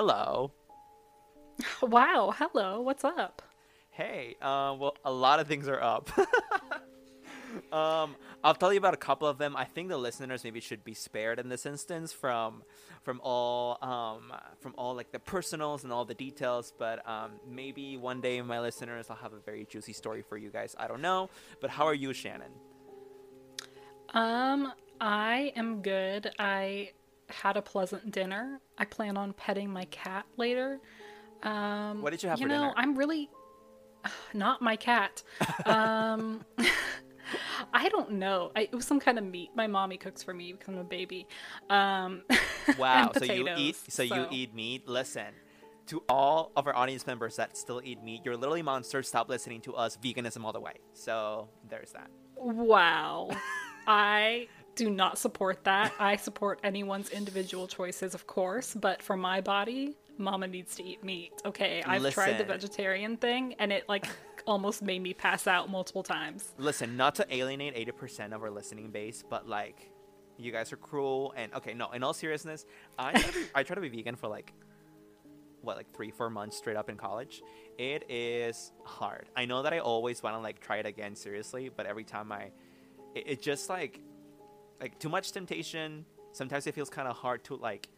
hello. Wow, hello, what's up? Hey, uh, well, a lot of things are up. um, I'll tell you about a couple of them. I think the listeners maybe should be spared in this instance from from all um, from all like the personals and all the details. But um, maybe one day, my listeners, I'll have a very juicy story for you guys. I don't know. But how are you, Shannon? Um, I am good. I had a pleasant dinner. I plan on petting my cat later. Um, What did you have you know, dinner? I'm really not my cat. Um, I don't know. I, it was some kind of meat my mommy cooks for me because I'm a baby. Um, Wow. so you eat. potatoes, So, you eat meat. Listen. To all of our audience members that still eat meat, you're literally monsters. Stop listening to us. Veganism all the way. So there's that. Wow. I do not support that. I support anyone's individual choices, of course, but for my body, mama needs to eat meat. Okay, I've tried the vegetarian thing and it like almost made me pass out multiple times. Listen, not to alienate 80% of our listening base, but like, you guys are cruel. And okay, no, in all seriousness, I try to be, I try to be vegan for like, what, like three, four months straight up in college. It is hard. I know that I always want to like try it again seriously, but every time I, it, it just like, like too much temptation. Sometimes it feels kind of hard to like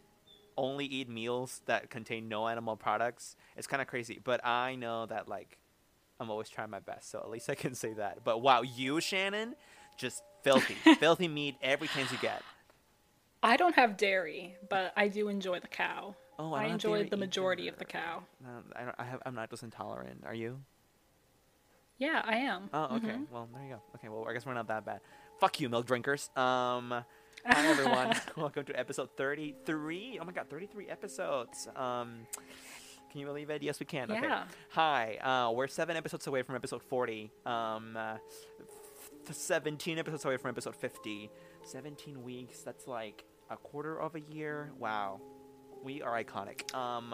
only eat meals that contain no animal products. It's kind of crazy, but I know that like I'm always trying my best, so at least I can say that. But wow, you Shannon, just filthy, filthy meat every chance you get. I don't have dairy, but I do enjoy the cow. Oh, I I enjoy the majority of the cow. Um, I don't, I have, I'm lactose intolerant. Are you? Yeah, I am. Oh, okay. Mhm. Well, there you go. Okay, well, I guess we're not that bad. Fuck you, milk drinkers. Um, hi everyone. Welcome to episode 33. Oh my god, 33 episodes. Um, can you believe it? Yes, we can. Okay. Yeah. Hi. Uh, we're seven episodes away from episode 40. Um, uh, f- 17 episodes away from episode 50. 17 weeks. That's like a quarter of a year. Wow. We are iconic. Um,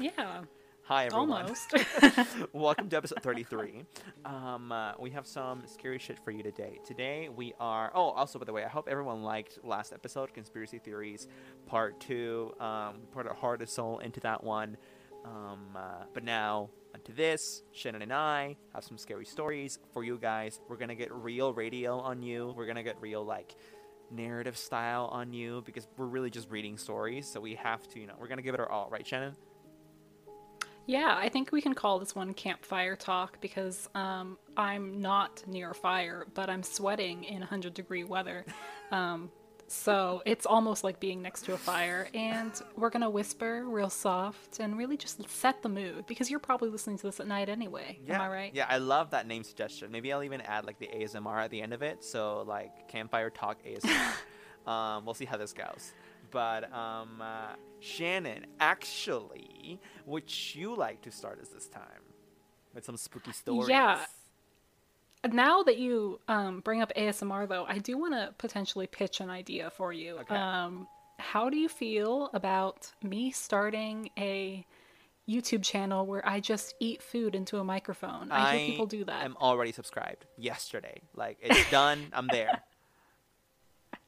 Yeah, hi everyone. almost. Welcome to episode 33. Um, uh, we have some scary shit for you today. Today we are. Oh, also by the way, I hope everyone liked last episode, conspiracy theories, part two. Um, we put our heart and soul into that one. Um, uh, but now onto this. Shannon and I have some scary stories for you guys. We're gonna get real radio on you. We're gonna get real like narrative style on you because we're really just reading stories. So we have to, you know, we're gonna give it our all, right, Shannon? Yeah, I think we can call this one campfire talk because um, I'm not near a fire, but I'm sweating in 100 degree weather. Um, so it's almost like being next to a fire. And we're going to whisper real soft and really just set the mood because you're probably listening to this at night anyway. Yeah. Am I right? Yeah, I love that name suggestion. Maybe I'll even add like the ASMR at the end of it. So like campfire talk ASMR. um, we'll see how this goes. But um, uh, Shannon, actually, would you like to start us this time with some spooky stories? Yeah. Now that you um, bring up ASMR, though, I do want to potentially pitch an idea for you. Okay. Um, how do you feel about me starting a YouTube channel where I just eat food into a microphone? I, hear people do that. I'm already subscribed yesterday. Like it's done. I'm there.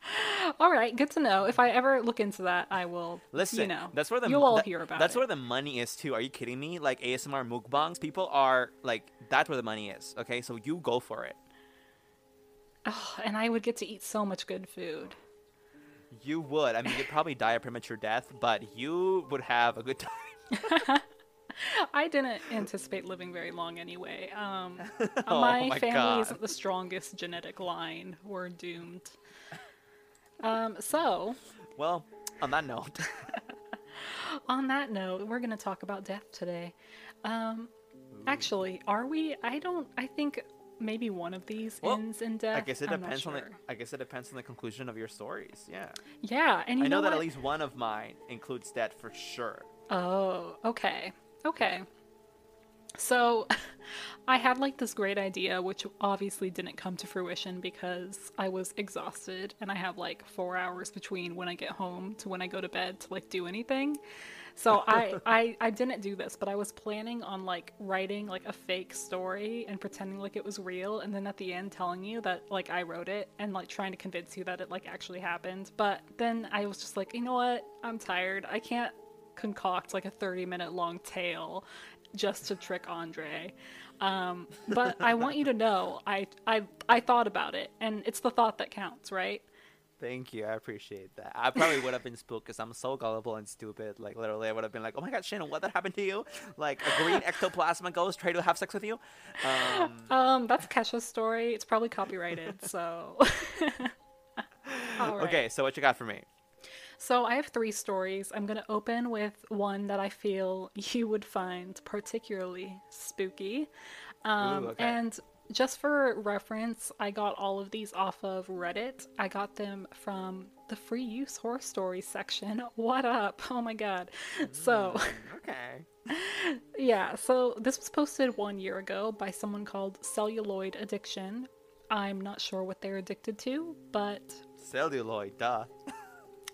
All right, good to know. If I ever look into that, I will. Listen, you know, that's where the you'll all that- hear about That's it. where the money is too. Are you kidding me? Like ASMR mukbangs, people are like that's where the money is. Okay, so you go for it. Ugh, and I would get to eat so much good food. You would. I mean, you'd probably die a premature death, but you would have a good time. I didn't anticipate living very long anyway. Um, Oh my, my family God. isn't the strongest genetic line. We're doomed. Um, so, Well, on that note, on that note, we're going to talk about death today. Um, actually, are we? I don't. I think maybe one of these Well, ends in death. I guess it I'm depends on the. I guess it depends on the conclusion of your stories. Yeah, Yeah, and you I know, that at least one of mine includes that for sure. Oh, okay. Okay. So, I had like this great idea, which obviously didn't come to fruition because I was exhausted and I have like four hours between when I get home to when I go to bed to like do anything. So I, I I didn't do this, but I was planning on like writing like a fake story and pretending like it was real, and then at the end telling you that like I wrote it and like trying to convince you that it like actually happened. But then I was just like, you know what? I'm tired. I can't concoct like a 30 minute long tale just to trick Andre. Um, but I want you to know I, I I thought about it and it's the thought that counts, right? Thank you. I appreciate that. I probably would have been spooked because I'm so gullible and stupid. Like literally, I would have been like, "Oh my god, Shannon, what that happened to you? Like a green ectoplasma ghost trying to have sex with you?" Um, Um, that's Kesha's story. It's probably copyrighted, so. Right. Okay, so what you got for me? So I have three stories. I'm going to open with one that I feel you would find particularly spooky. Um, Ooh, okay. And just for reference, I got all of these off of Reddit. I got them from the free use horror stories section. What up? Oh my god. So, Okay. yeah, so this was posted one year ago by someone called Celluloid Addiction. I'm not sure what they're addicted to, but. Celluloid, duh.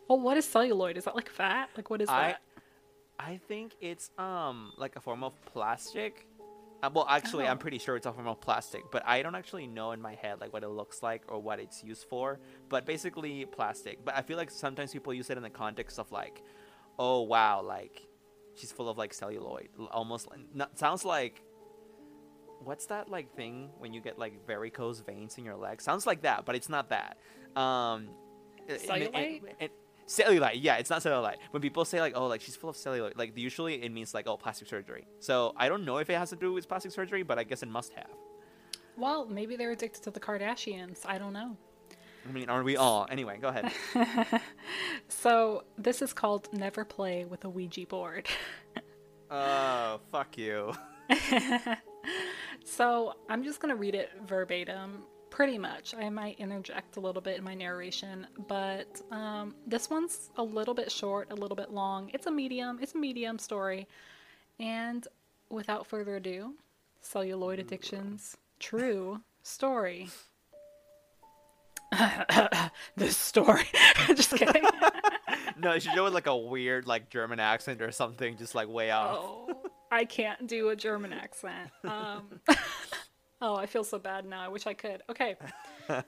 Well, what is celluloid? Is that like fat? Like, what is I that? I think it's um like a form of plastic. Uh, well, actually, I'm Oh. pretty sure it's a form of plastic, but I don't actually know in my head like what it looks like or what it's used for. But basically, plastic. But I feel like sometimes people use it in the context of like, oh wow, like she's full of like celluloid, almost. like- Not, sounds like. What's that like thing when you get like varicose veins in your leg? Sounds like that, but it's not that. Um, and- and- Cellulite? and- cellulite yeah it's not cellulite when people say like oh like she's full of cellulite like usually it means like oh plastic surgery. So i don't know if it has to do with plastic surgery but i guess it must have. Well, maybe they're addicted to the Kardashians. I don't know. i mean are we all? Anyway go ahead. So, this is called Never Play with a Ouija board. oh fuck you. So, I'm just going to read it verbatim, pretty much. I might interject a little bit in my narration, but um, this one's a little bit short, a little bit long. It's a medium, it's a medium story. And without further ado, celluloid addictions, true story. this story. just kidding. no you should go with like a weird like german accent or something just like way off Oh, I can't do a German accent. Um, oh, I feel so bad now. I wish I could. Okay.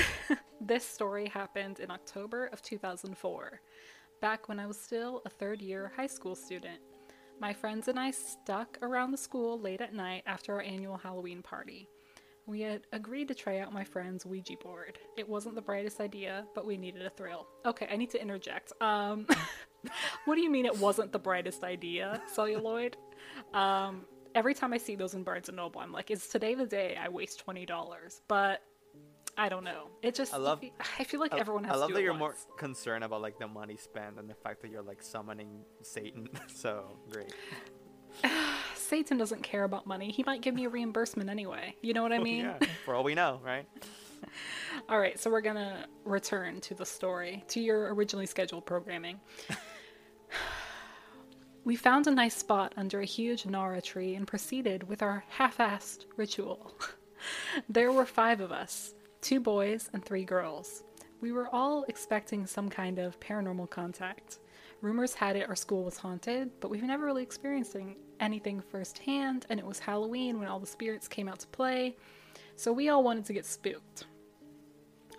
this story happened in October of 2004, back when I was still a third year high school student. My friends and I stuck around the school late at night after our annual Halloween party. We had agreed to try out my friend's Ouija board. It wasn't the brightest idea, but we needed a thrill. Okay, I need to interject. Um, what do you mean it wasn't the brightest idea, celluloid? Um, every time I see those in Barnes and Noble, I'm like, is today the day I waste twenty dollars? But I don't know. It just I love- I feel like I- everyone has to I love that you're more concerned about like the money spent and the fact that you're like summoning Satan. so great. Satan doesn't care about money. He might give me a reimbursement anyway. You know what I mean? yeah, for all we know, right? All right, so we're gonna return to the story, to your originally scheduled programming. We found a nice spot under a huge narra tree and proceeded with our half assed ritual. there were five of us two boys and three girls. We were all expecting some kind of paranormal contact. Rumors had it our school was haunted, but we've never really experienced anything firsthand, and it was Halloween when all the spirits came out to play, so we all wanted to get spooked.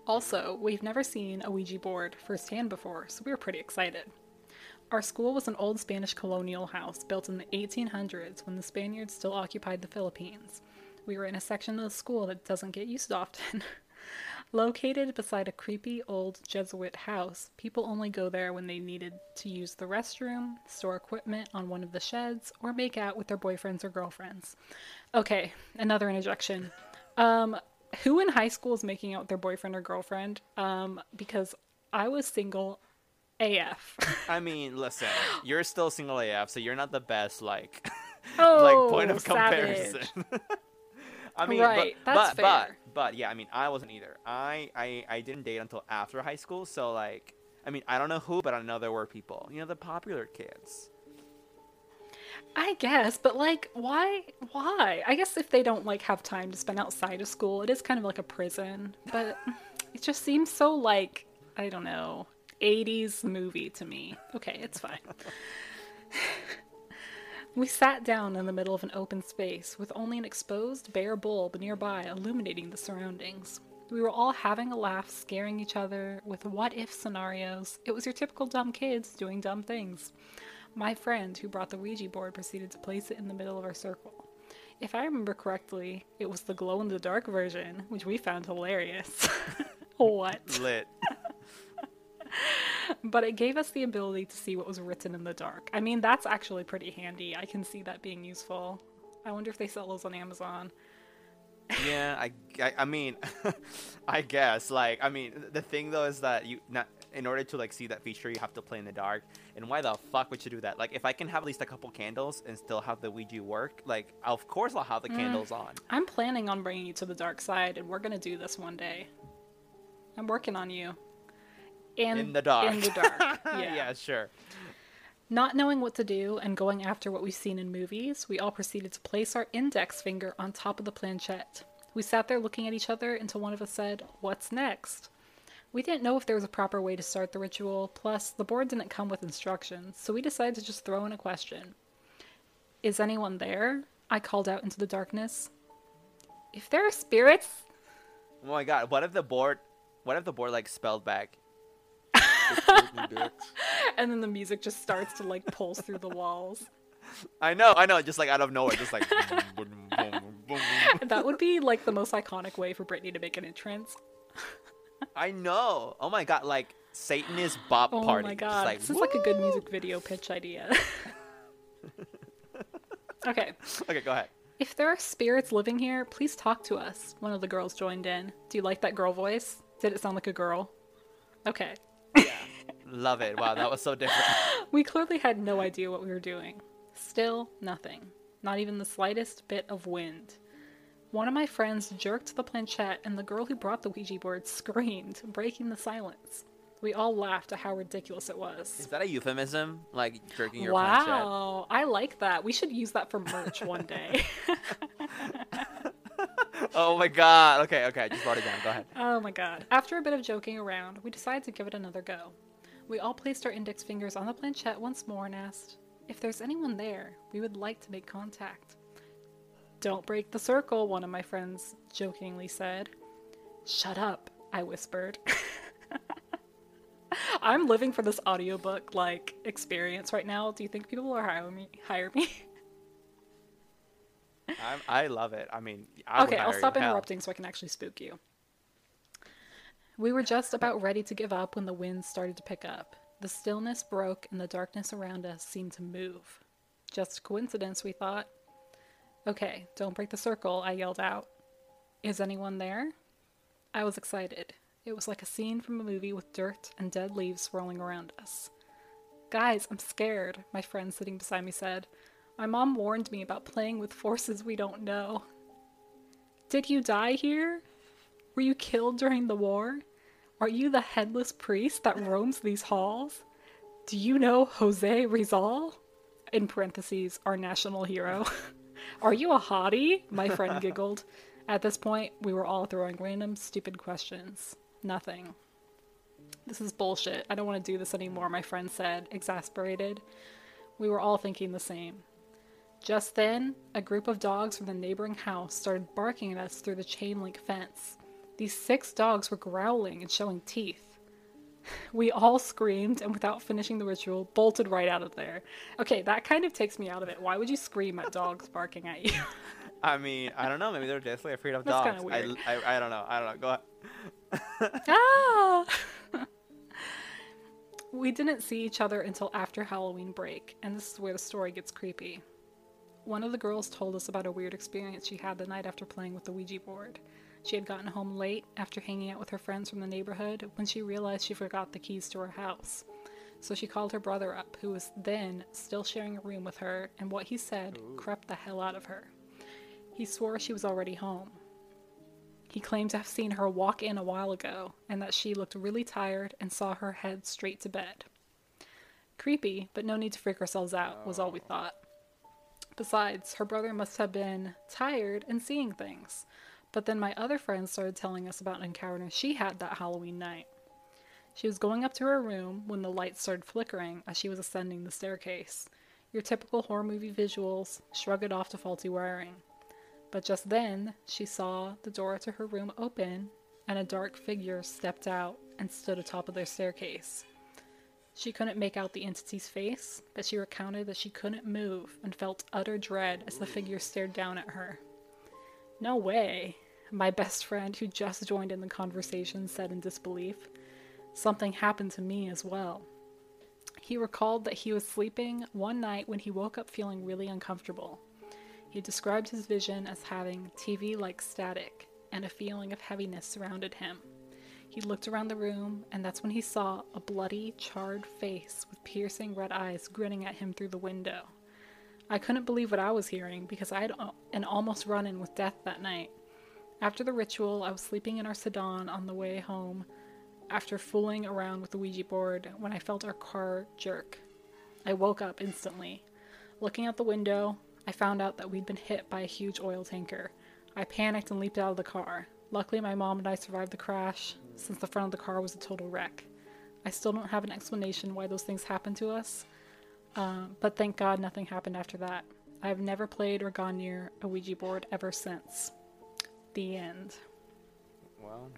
Also, we've never seen a Ouija board firsthand before, so we were pretty excited. Our school was an old Spanish colonial house built in the 1800s when the Spaniards still occupied the Philippines. We were in a section of the school that doesn't get used often. Located beside a creepy old Jesuit house, people only go there when they needed to use the restroom, store equipment on one of the sheds, or make out with their boyfriends or girlfriends. Okay, another interjection. Um, who in high school is making out with their boyfriend or girlfriend? Um, because I was single AF. I mean, listen, you're still single AF, so you're not the best like oh, like point of comparison. I mean, Right, but, that's but, but but yeah, I mean, I wasn't either. I, I I didn't date until after high school, so like, I mean, I don't know who, but I know there were people. You know, the popular kids. I guess, but like, why? Why? I guess if they don't like have time to spend outside of school, it is kind of like a prison. But it just seems so like I don't know, 80s movie to me. Okay, it's fine. we sat down in the middle of an open space with only an exposed bare bulb nearby illuminating the surroundings. We were all having a laugh, scaring each other with what if scenarios. It was your typical dumb kids doing dumb things. My friend who brought the Ouija board proceeded to place it in the middle of our circle. If I remember correctly, it was the glow in the dark version, which we found hilarious. what? Lit. But it gave us the ability to see what was written in the dark. I mean, that's actually pretty handy. I can see that being useful. I wonder if they sell those on Amazon. yeah, I, I, I mean, I guess like I mean the thing though is that you not in order to like see that feature you have to play in the dark. And why the fuck would you do that? Like if I can have at least a couple candles and still have the Ouija work, like of course I'll have the mm. candles on. I'm planning on bringing you to the dark side, and we're gonna do this one day. I'm working on you. In, In the dark. In the dark. Yeah. yeah, sure. Not knowing what to do and going after what we've seen in movies, we all proceeded to place our index finger on top of the planchette. We sat there looking at each other until one of us said, What's next? We didn't know if there was a proper way to start the ritual, plus, the board didn't come with instructions, so we decided to just throw in a question. Is anyone there? I called out into the darkness. If there are spirits, Oh my god, what if the board, what if the board like spelled back? and then the music just starts to like pulse through the walls. I know, I know, just like out of nowhere, just like. boom, boom, boom, boom. That would be like the most iconic way for Britney to make an entrance. I know. Oh my god, like Satanist bop Oh party. Oh my god, like, this is like a good music video pitch idea. okay, Okay, go ahead. if there are spirits living here, please talk to us. One of the girls joined in. Do you like that girl voice? Did it sound like a girl? Okay. Love it. Wow, that was so different. We clearly had no idea what we were doing. Still, nothing. Not even the slightest bit of wind. One of my friends jerked the planchette, and the girl who brought the Ouija board screamed, breaking the silence. We all laughed at how ridiculous it was. Is that a euphemism? Like jerking your planchette? Wow, I like that. We should use that for merch one day. Oh my god. Okay, okay, I just wrote it down. Go ahead. oh my god. After a bit of joking around, we decided to give it another go. We all placed our index fingers on the planchette once more and asked, If there's anyone there, we would like to make contact. Don't break the circle, one of my friends jokingly said. Shut up, I whispered. I'm living for this audiobook like experience right now. Do you think people will hire me hire me? I'm, I love it. I mean, I okay, I'll stop you. Hell. interrupting so I can actually spook you. We were just about ready to give up when the wind started to pick up. The stillness broke and the darkness around us seemed to move. Just coincidence, we thought. Okay, don't break the circle, I yelled out. Is anyone there? I was excited. It was like a scene from a movie with dirt and dead leaves swirling around us. Guys, I'm scared, my friend sitting beside me said. My mom warned me about playing with forces we don't know. Did you die here? Were you killed during the war? Are you the headless priest that roams these halls? Do you know Jose Rizal? In parentheses, our national hero. Are you a hottie? My friend giggled. At this point, we were all throwing random, stupid questions. Nothing. This is bullshit. I don't want to do this anymore, my friend said, exasperated. We were all thinking the same. Just then, a group of dogs from the neighboring house started barking at us through the chain link fence. These six dogs were growling and showing teeth. We all screamed and, without finishing the ritual, bolted right out of there. Okay, that kind of takes me out of it. Why would you scream at dogs barking at you? I mean, I don't know. Maybe they're definitely afraid of That's dogs. weird. I, I, I don't know. I don't know. Go ahead. ah! we didn't see each other until after Halloween break, and this is where the story gets creepy. One of the girls told us about a weird experience she had the night after playing with the Ouija board. She had gotten home late after hanging out with her friends from the neighborhood when she realized she forgot the keys to her house. So she called her brother up, who was then still sharing a room with her, and what he said crept the hell out of her. He swore she was already home. He claimed to have seen her walk in a while ago, and that she looked really tired and saw her head straight to bed. Creepy, but no need to freak ourselves out, was all we oh. thought. Besides, her brother must have been tired and seeing things. But then my other friend started telling us about an encounter she had that Halloween night. She was going up to her room when the lights started flickering as she was ascending the staircase. Your typical horror movie visuals, shrug it off to faulty wiring. But just then, she saw the door to her room open, and a dark figure stepped out and stood atop of their staircase. She couldn't make out the entity's face, but she recounted that she couldn't move and felt utter dread as the figure stared down at her. No way, my best friend, who just joined in the conversation, said in disbelief. Something happened to me as well. He recalled that he was sleeping one night when he woke up feeling really uncomfortable. He described his vision as having TV like static, and a feeling of heaviness surrounded him. He looked around the room, and that's when he saw a bloody, charred face with piercing red eyes grinning at him through the window. I couldn't believe what I was hearing because I had uh, an almost run in with death that night. After the ritual, I was sleeping in our sedan on the way home after fooling around with the Ouija board when I felt our car jerk. I woke up instantly. Looking out the window, I found out that we'd been hit by a huge oil tanker. I panicked and leaped out of the car. Luckily, my mom and I survived the crash, since the front of the car was a total wreck. I still don't have an explanation why those things happened to us, uh, but thank God nothing happened after that. I've never played or gone near a Ouija board ever since. The end. Well,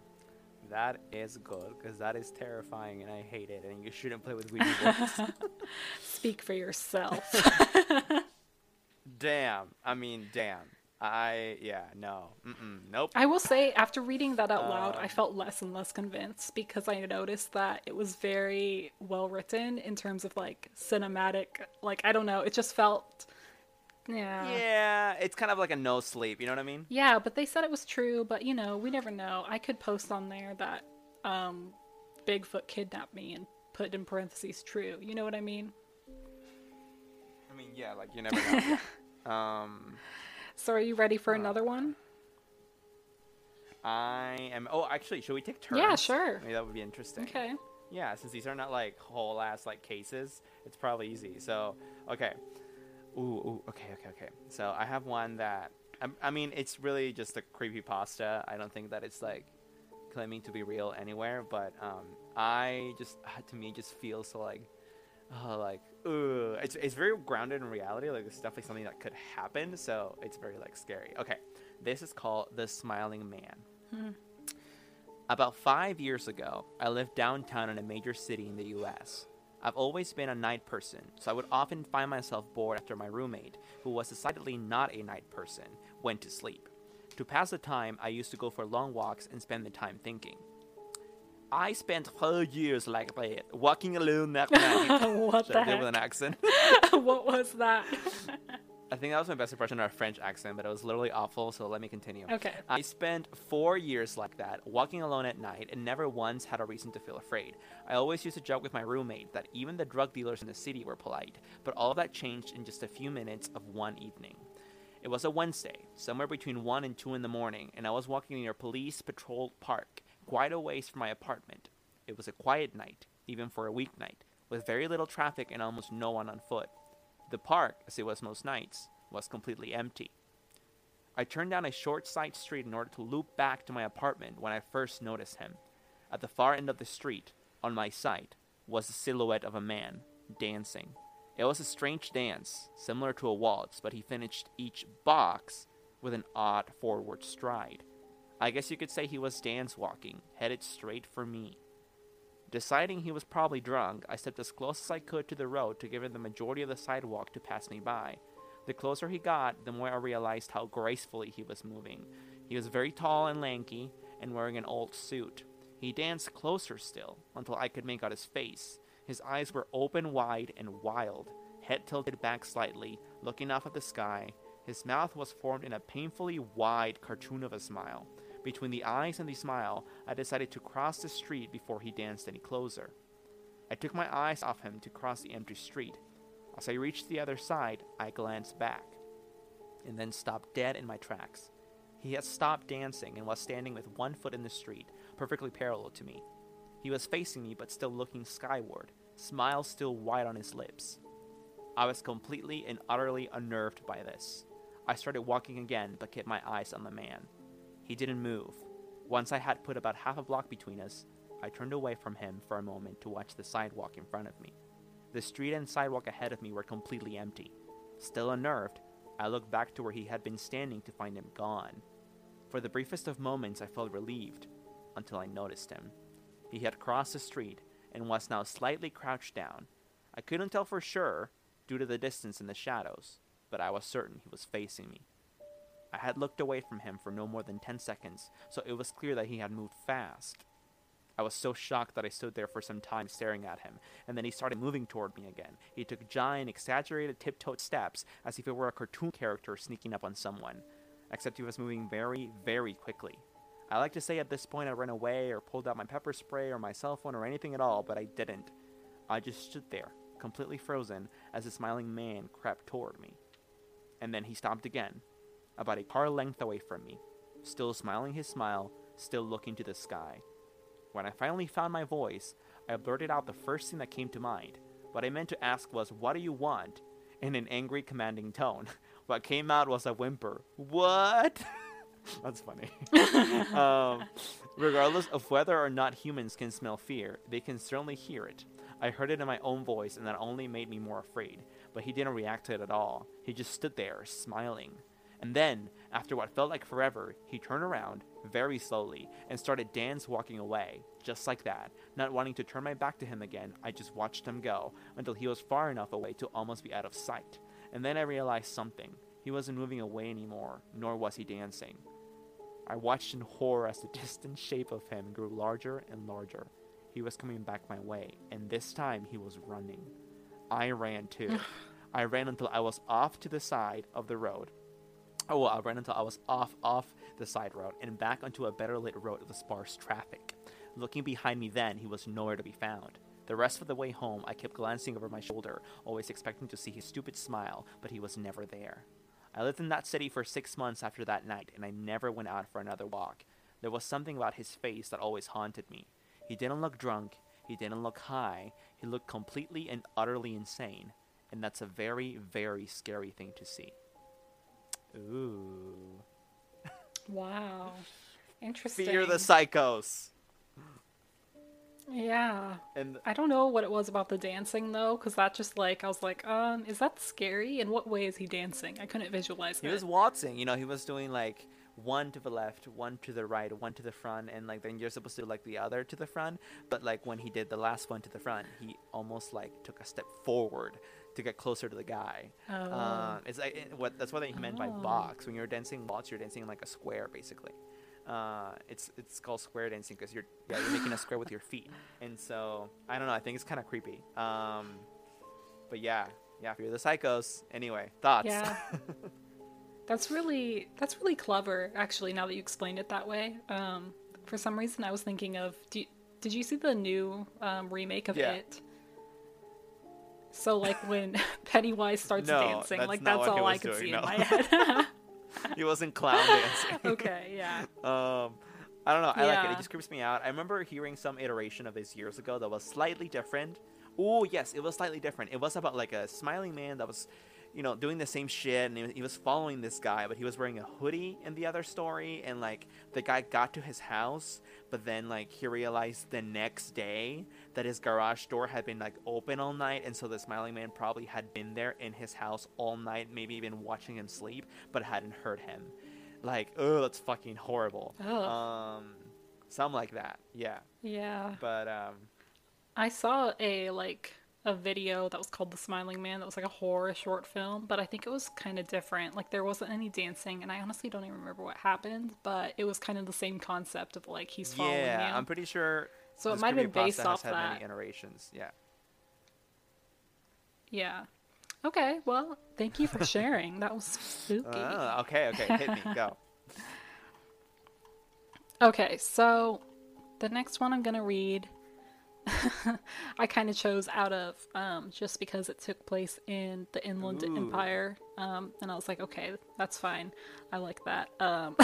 that is good because that is terrifying and I hate it, and you shouldn't play with Ouija boards. Speak for yourself. damn. I mean, damn. I yeah no nope. I will say after reading that out loud, I Um, felt less and less convinced because I noticed that it was very well written in terms of like cinematic. Like I don't know, it just felt yeah. Yeah, it's kind of like a no sleep. You know what I mean? Yeah, but they said it was true, but you know, we never know. I could post on there that um Bigfoot kidnapped me and put in parentheses true. You know what I mean? I mean, yeah, like you never know. um, So are you ready for another one? I am. Oh, actually, should we take turns? Yeah, sure. Maybe that would be interesting. Okay. Yeah, since these are not like whole ass like cases, it's probably easy. So, okay. Ooh, ooh, okay, okay, okay. So I have one that I, I mean, it's really just a creepy pasta. I don't think that it's like claiming to be real anywhere, but um, I just to me just feels so like, oh, like, ugh. It's it's very grounded in reality. Like it's definitely something that could happen. So it's very like scary. Okay, this is called the Smiling Man. Hmm. About five years ago, I lived downtown in a major city in the US. I've always been a night person, so I would often find myself bored after my roommate, who was decidedly not a night person, went to sleep. To pass the time, I used to go for long walks and spend the time thinking. I spent four years like that, walking alone at night. what Should the I do it with an accent? what was that? I think that was my best impression of a French accent, but it was literally awful, so let me continue. okay. I spent four years like that, walking alone at night, and never once had a reason to feel afraid. I always used to joke with my roommate that even the drug dealers in the city were polite, but all of that changed in just a few minutes of one evening. It was a Wednesday, somewhere between 1 and 2 in the morning, and I was walking near Police Patrol Park, quite a ways from my apartment. It was a quiet night, even for a weeknight, with very little traffic and almost no one on foot. The park, as it was most nights, was completely empty. I turned down a short side street in order to loop back to my apartment when I first noticed him. At the far end of the street, on my sight, was the silhouette of a man, dancing. It was a strange dance, similar to a waltz, but he finished each box with an odd forward stride. I guess you could say he was dance walking, headed straight for me. Deciding he was probably drunk, I stepped as close as I could to the road to give him the majority of the sidewalk to pass me by. The closer he got, the more I realized how gracefully he was moving. He was very tall and lanky, and wearing an old suit. He danced closer still, until I could make out his face. His eyes were open wide and wild, head tilted back slightly, looking off at the sky. His mouth was formed in a painfully wide cartoon of a smile. Between the eyes and the smile, I decided to cross the street before he danced any closer. I took my eyes off him to cross the empty street. As I reached the other side, I glanced back, and then stopped dead in my tracks. He had stopped dancing and was standing with one foot in the street, perfectly parallel to me. He was facing me but still looking skyward, smile still wide on his lips. I was completely and utterly unnerved by this. I started walking again but kept my eyes on the man. He didn't move. Once I had put about half a block between us, I turned away from him for a moment to watch the sidewalk in front of me. The street and sidewalk ahead of me were completely empty. Still unnerved, I looked back to where he had been standing to find him gone. For the briefest of moments, I felt relieved, until I noticed him. He had crossed the street and was now slightly crouched down. I couldn't tell for sure due to the distance and the shadows, but I was certain he was facing me. I had looked away from him for no more than 10 seconds, so it was clear that he had moved fast. I was so shocked that I stood there for some time staring at him, and then he started moving toward me again. He took giant, exaggerated, tiptoed steps as if it were a cartoon character sneaking up on someone, except he was moving very, very quickly. I like to say at this point I ran away or pulled out my pepper spray or my cell phone or anything at all, but I didn't. I just stood there, completely frozen, as the smiling man crept toward me. And then he stopped again, about a car length away from me, still smiling his smile, still looking to the sky. When I finally found my voice, I blurted out the first thing that came to mind. What I meant to ask was, What do you want? in an angry, commanding tone. What came out was a whimper. What? That's funny. um, regardless of whether or not humans can smell fear, they can certainly hear it. I heard it in my own voice, and that only made me more afraid. But he didn't react to it at all. He just stood there, smiling. And then, after what felt like forever, he turned around, very slowly, and started dance walking away, just like that. Not wanting to turn my back to him again, I just watched him go, until he was far enough away to almost be out of sight. And then I realized something. He wasn't moving away anymore, nor was he dancing. I watched in horror as the distant shape of him grew larger and larger. He was coming back my way, and this time he was running. I ran too. I ran until I was off to the side of the road. Oh, well, I ran until I was off off the side road and back onto a better lit road with sparse traffic. Looking behind me then, he was nowhere to be found. The rest of the way home, I kept glancing over my shoulder, always expecting to see his stupid smile, but he was never there. I lived in that city for six months after that night, and I never went out for another walk. There was something about his face that always haunted me. He didn't look drunk, he didn't look high, he looked completely and utterly insane, and that's a very, very scary thing to see. Ooh. Wow. Interesting. Fear the psychos. Yeah. And I don't know what it was about the dancing though, because that just like I was like, um, is that scary? In what way is he dancing? I couldn't visualize he it. was waltzing, you know, he was doing like one to the left, one to the right, one to the front, and like then you're supposed to do like the other to the front. But like when he did the last one to the front, he almost like took a step forward to get closer to the guy. Oh. Um, it's like what that's what he meant by Oh. box. When you're dancing waltz, you're dancing in like a square basically. Uh, it's it's called square dancing because you're yeah you're making a square with your feet, and so I don't know. I think it's kind of creepy. Um, but yeah, yeah. If you're the psychos, anyway, thoughts. Yeah. That's really that's really clever, actually. Now that you explained it that way, um, for some reason I was thinking of. Do did you see the new um, remake of Yeah. it? So like when Pennywise starts No, dancing, that's like that's all I could see no. in my head. he wasn't clown dancing. okay, yeah. Um, I don't know. I like it. It just creeps me out. I remember hearing some iteration of this years ago that was slightly different. Oh yes, it was slightly different. It was about like a smiling man that was, you know, doing the same shit, and he was following this guy, but he was wearing a hoodie in the other story, and like the guy got to his house, but then like he realized the next day that his garage door had been like open all night, and so the smiling man probably had been there in his house all night, maybe even watching him sleep, but hadn't heard him. Like, oh, that's fucking horrible. Ugh. Um, something like that. Yeah, Yeah. but um, I saw a like a video that was called The Smiling Man that was like a horror short film, but I think it was kind of different. Like there wasn't any dancing and I honestly don't even remember what happened, but it was kind of the same concept of like he's following yeah, you. I'm pretty sure. So it might have been based off that. many iterations. Yeah. Yeah. Okay, well, thank you for sharing. that was spooky. Oh, okay, okay, hit me, go. Okay, so the next one I'm gonna read, I kind of chose out of um, just because it took place in the Inland Ooh. Empire, um, and I was like, okay, that's fine. I like that. Um,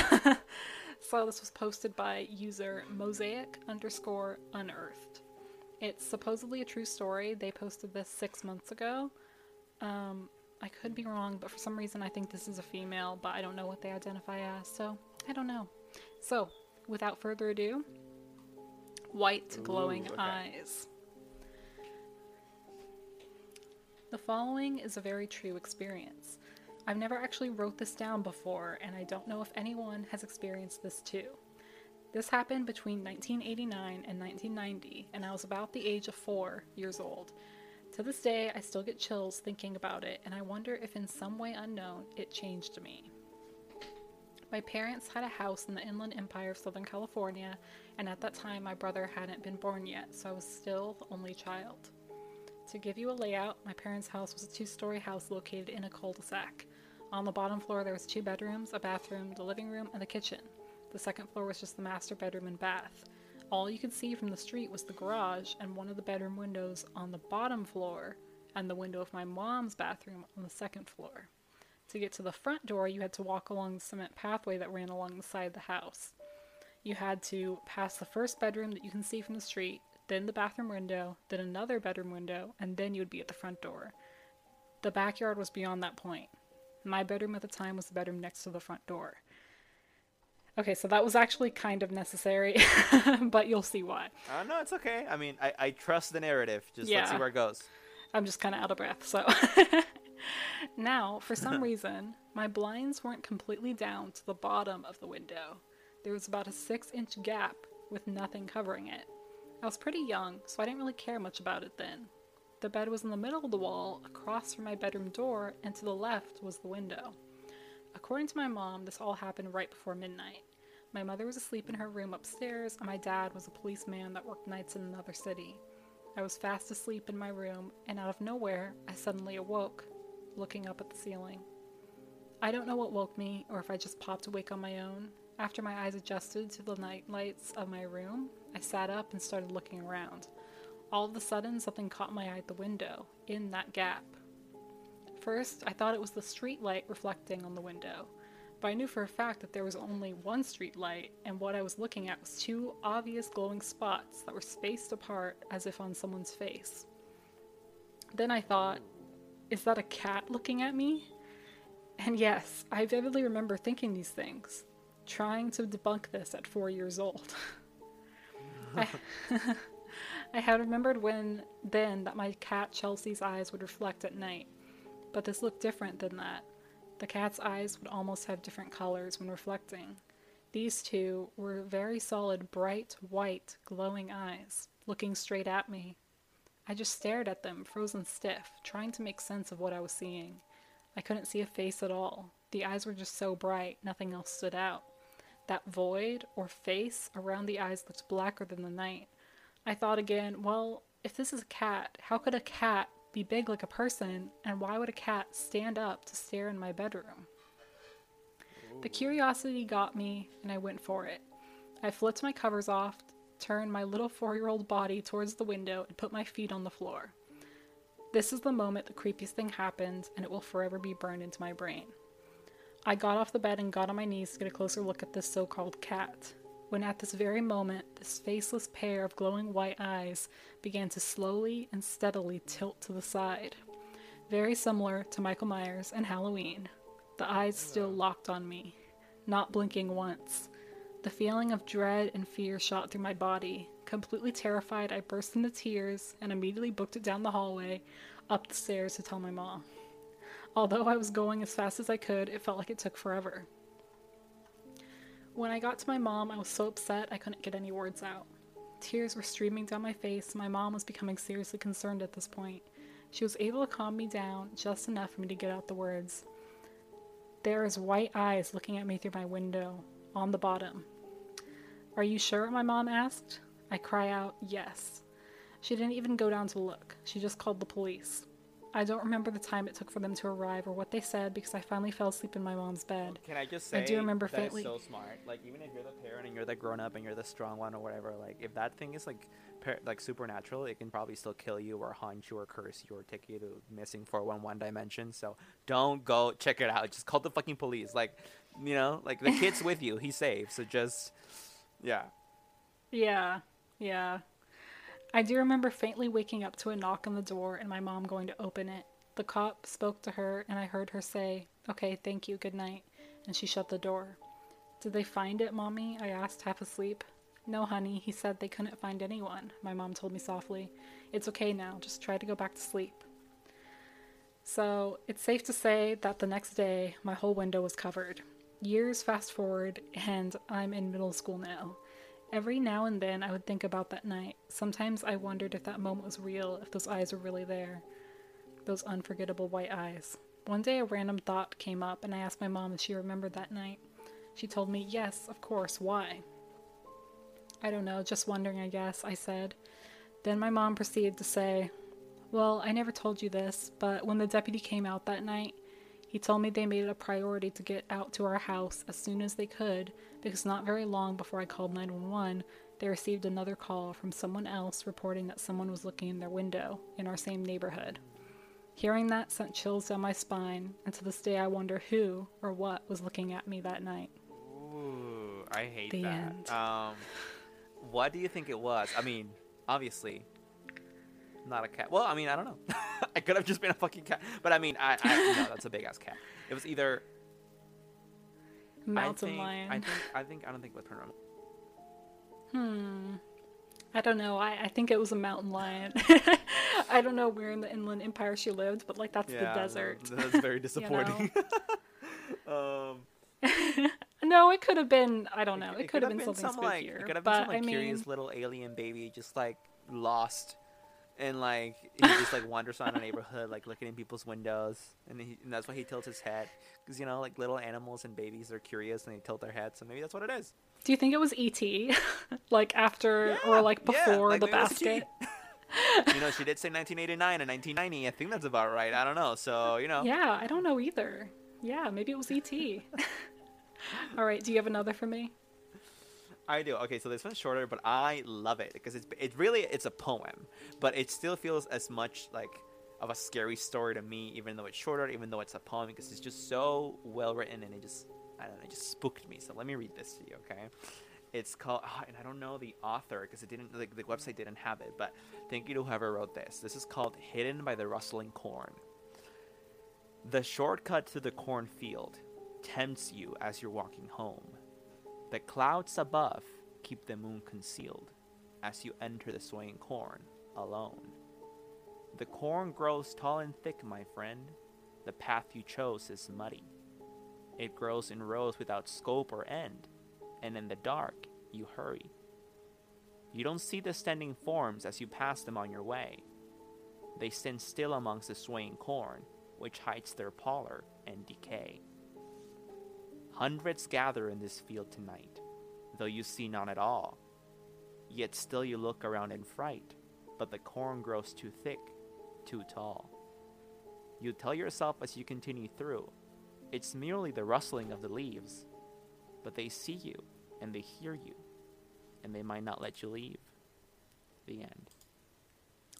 so this was posted by user mosaic underscore unearthed. It's supposedly a true story. They posted this six months ago. Um, I could be wrong, but for some reason I think this is a female, but I don't know what they identify as, so I don't know. So, without further ado, white glowing Ooh, okay. eyes. The following is a very true experience. I've never actually wrote this down before, and I don't know if anyone has experienced this too. This happened between 1989 and 1990, and I was about the age of four years old. To this day, I still get chills thinking about it, and I wonder if in some way unknown it changed me. My parents had a house in the Inland Empire of Southern California, and at that time my brother hadn't been born yet, so I was still the only child. To give you a layout, my parents' house was a two story house located in a cul de sac. On the bottom floor, there was two bedrooms, a bathroom, the living room, and the kitchen. The second floor was just the master bedroom and bath. All you could see from the street was the garage and one of the bedroom windows on the bottom floor, and the window of my mom's bathroom on the second floor. To get to the front door, you had to walk along the cement pathway that ran along the side of the house. You had to pass the first bedroom that you can see from the street, then the bathroom window, then another bedroom window, and then you would be at the front door. The backyard was beyond that point. My bedroom at the time was the bedroom next to the front door. Okay, so that was actually kind of necessary, but you'll see why. Uh, no, it's okay. I mean, I, I trust the narrative. Just let's see where it goes. I'm just kind of out of breath, so. now, for some reason, my blinds weren't completely down to the bottom of the window. There was about a six inch gap with nothing covering it. I was pretty young, so I didn't really care much about it then. The bed was in the middle of the wall, across from my bedroom door, and to the left was the window. According to my mom, this all happened right before midnight. My mother was asleep in her room upstairs, and my dad was a policeman that worked nights in another city. I was fast asleep in my room, and out of nowhere, I suddenly awoke, looking up at the ceiling. I don't know what woke me, or if I just popped awake on my own. After my eyes adjusted to the night lights of my room, I sat up and started looking around. All of a sudden, something caught my eye at the window, in that gap. First, I thought it was the street light reflecting on the window, but I knew for a fact that there was only one street light, and what I was looking at was two obvious glowing spots that were spaced apart as if on someone's face. Then I thought, is that a cat looking at me? And yes, I vividly remember thinking these things, trying to debunk this at four years old. I, I had remembered when then that my cat Chelsea's eyes would reflect at night, but this looked different than that. The cat's eyes would almost have different colors when reflecting. These two were very solid, bright, white, glowing eyes, looking straight at me. I just stared at them, frozen stiff, trying to make sense of what I was seeing. I couldn't see a face at all. The eyes were just so bright, nothing else stood out. That void, or face, around the eyes looked blacker than the night. I thought again, well, if this is a cat, how could a cat be big like a person, and why would a cat stand up to stare in my bedroom? The curiosity got me, and I went for it. I flipped my covers off, turned my little four year old body towards the window, and put my feet on the floor. This is the moment the creepiest thing happened, and it will forever be burned into my brain. I got off the bed and got on my knees to get a closer look at this so called cat. When at this very moment, this faceless pair of glowing white eyes began to slowly and steadily tilt to the side. Very similar to Michael Myers and Halloween. The eyes still locked on me, not blinking once. The feeling of dread and fear shot through my body. Completely terrified, I burst into tears and immediately booked it down the hallway, up the stairs to tell my mom. Although I was going as fast as I could, it felt like it took forever. When I got to my mom, I was so upset I couldn't get any words out. Tears were streaming down my face. My mom was becoming seriously concerned at this point. She was able to calm me down just enough for me to get out the words. There is white eyes looking at me through my window, on the bottom. Are you sure? My mom asked. I cry out, yes. She didn't even go down to look. She just called the police. I don't remember the time it took for them to arrive or what they said because I finally fell asleep in my mom's bed. Can I just I say do remember that is faintly- so smart. Like even if you're the parent and you're the grown up and you're the strong one or whatever, like if that thing is like par- like supernatural, it can probably still kill you or haunt you or curse you or take you to missing for one one dimension. So don't go check it out. Just call the fucking police. Like you know, like the kid's with you. He's safe. So just yeah. Yeah, yeah. I do remember faintly waking up to a knock on the door and my mom going to open it. The cop spoke to her and I heard her say, Okay, thank you, good night, and she shut the door. Did they find it, Mommy? I asked, half asleep. No, honey, he said they couldn't find anyone, my mom told me softly. It's okay now, just try to go back to sleep. So, it's safe to say that the next day, my whole window was covered. Years fast forward, and I'm in middle school now. Every now and then I would think about that night. Sometimes I wondered if that moment was real, if those eyes were really there. Those unforgettable white eyes. One day a random thought came up and I asked my mom if she remembered that night. She told me, Yes, of course, why? I don't know, just wondering, I guess, I said. Then my mom proceeded to say, Well, I never told you this, but when the deputy came out that night, he told me they made it a priority to get out to our house as soon as they could because not very long before I called 911, they received another call from someone else reporting that someone was looking in their window in our same neighborhood. Hearing that sent chills down my spine, and to this day I wonder who or what was looking at me that night. Ooh, I hate The that. end. Um, what do you think it was? I mean, obviously, not a cat. Well, I mean, I don't know. I could have just been a fucking cat, but I mean, I, I no, that's a big ass cat. It was either Mountain I think, lion. I think I think I don't think it was paranormal. Hmm. I don't know. I, I think it was a mountain lion. I don't know where in the Inland Empire she lived, but like that's the desert. That's very disappointing. um, no, it could have been. I don't know. It, it could have been, something some like it could have been but some like I mean, curious little alien baby just like lost and like he just like wanders around a neighborhood like looking in people's windows and, he, and that's why he tilts his head because you know like little animals and babies are curious and they tilt their heads so maybe that's what it is do you think it was ET? like after Yeah, or like yeah, before like the maybe it was basket? You know she did say 1989 and 1990 i think that's about right i don't know so you know Yeah, I don't know either. Yeah, maybe it was ET. All right, do you have another for me? I do. Okay, so this one's shorter, but I love it because it's it really it's a poem, but it still feels as much like of a scary story to me, even though it's shorter, even though it's a poem, because it's just so well written and it just I don't know, it just spooked me. So let me read this to you, okay? It's called, ah, and I don't know the author because it didn't like the website didn't have it, but thank you to whoever wrote this. This is called "Hidden by the Rustling Corn." The shortcut to the cornfield tempts you as you're walking home. The clouds above keep the moon concealed as you enter the swaying corn alone. The corn grows tall and thick, my friend. The path you chose is muddy. It grows in rows without scope or end, and in the dark, you hurry. You don't see the standing forms as you pass them on your way. They stand still amongst the swaying corn, which hides their pallor and decay. Hundreds gather in this field tonight, though you see none at all. Yet still you look around in fright, but the corn grows too thick, too tall. You tell yourself as you continue through, it's merely the rustling of the leaves, but they see you and they hear you, and they might not let you leave. The end.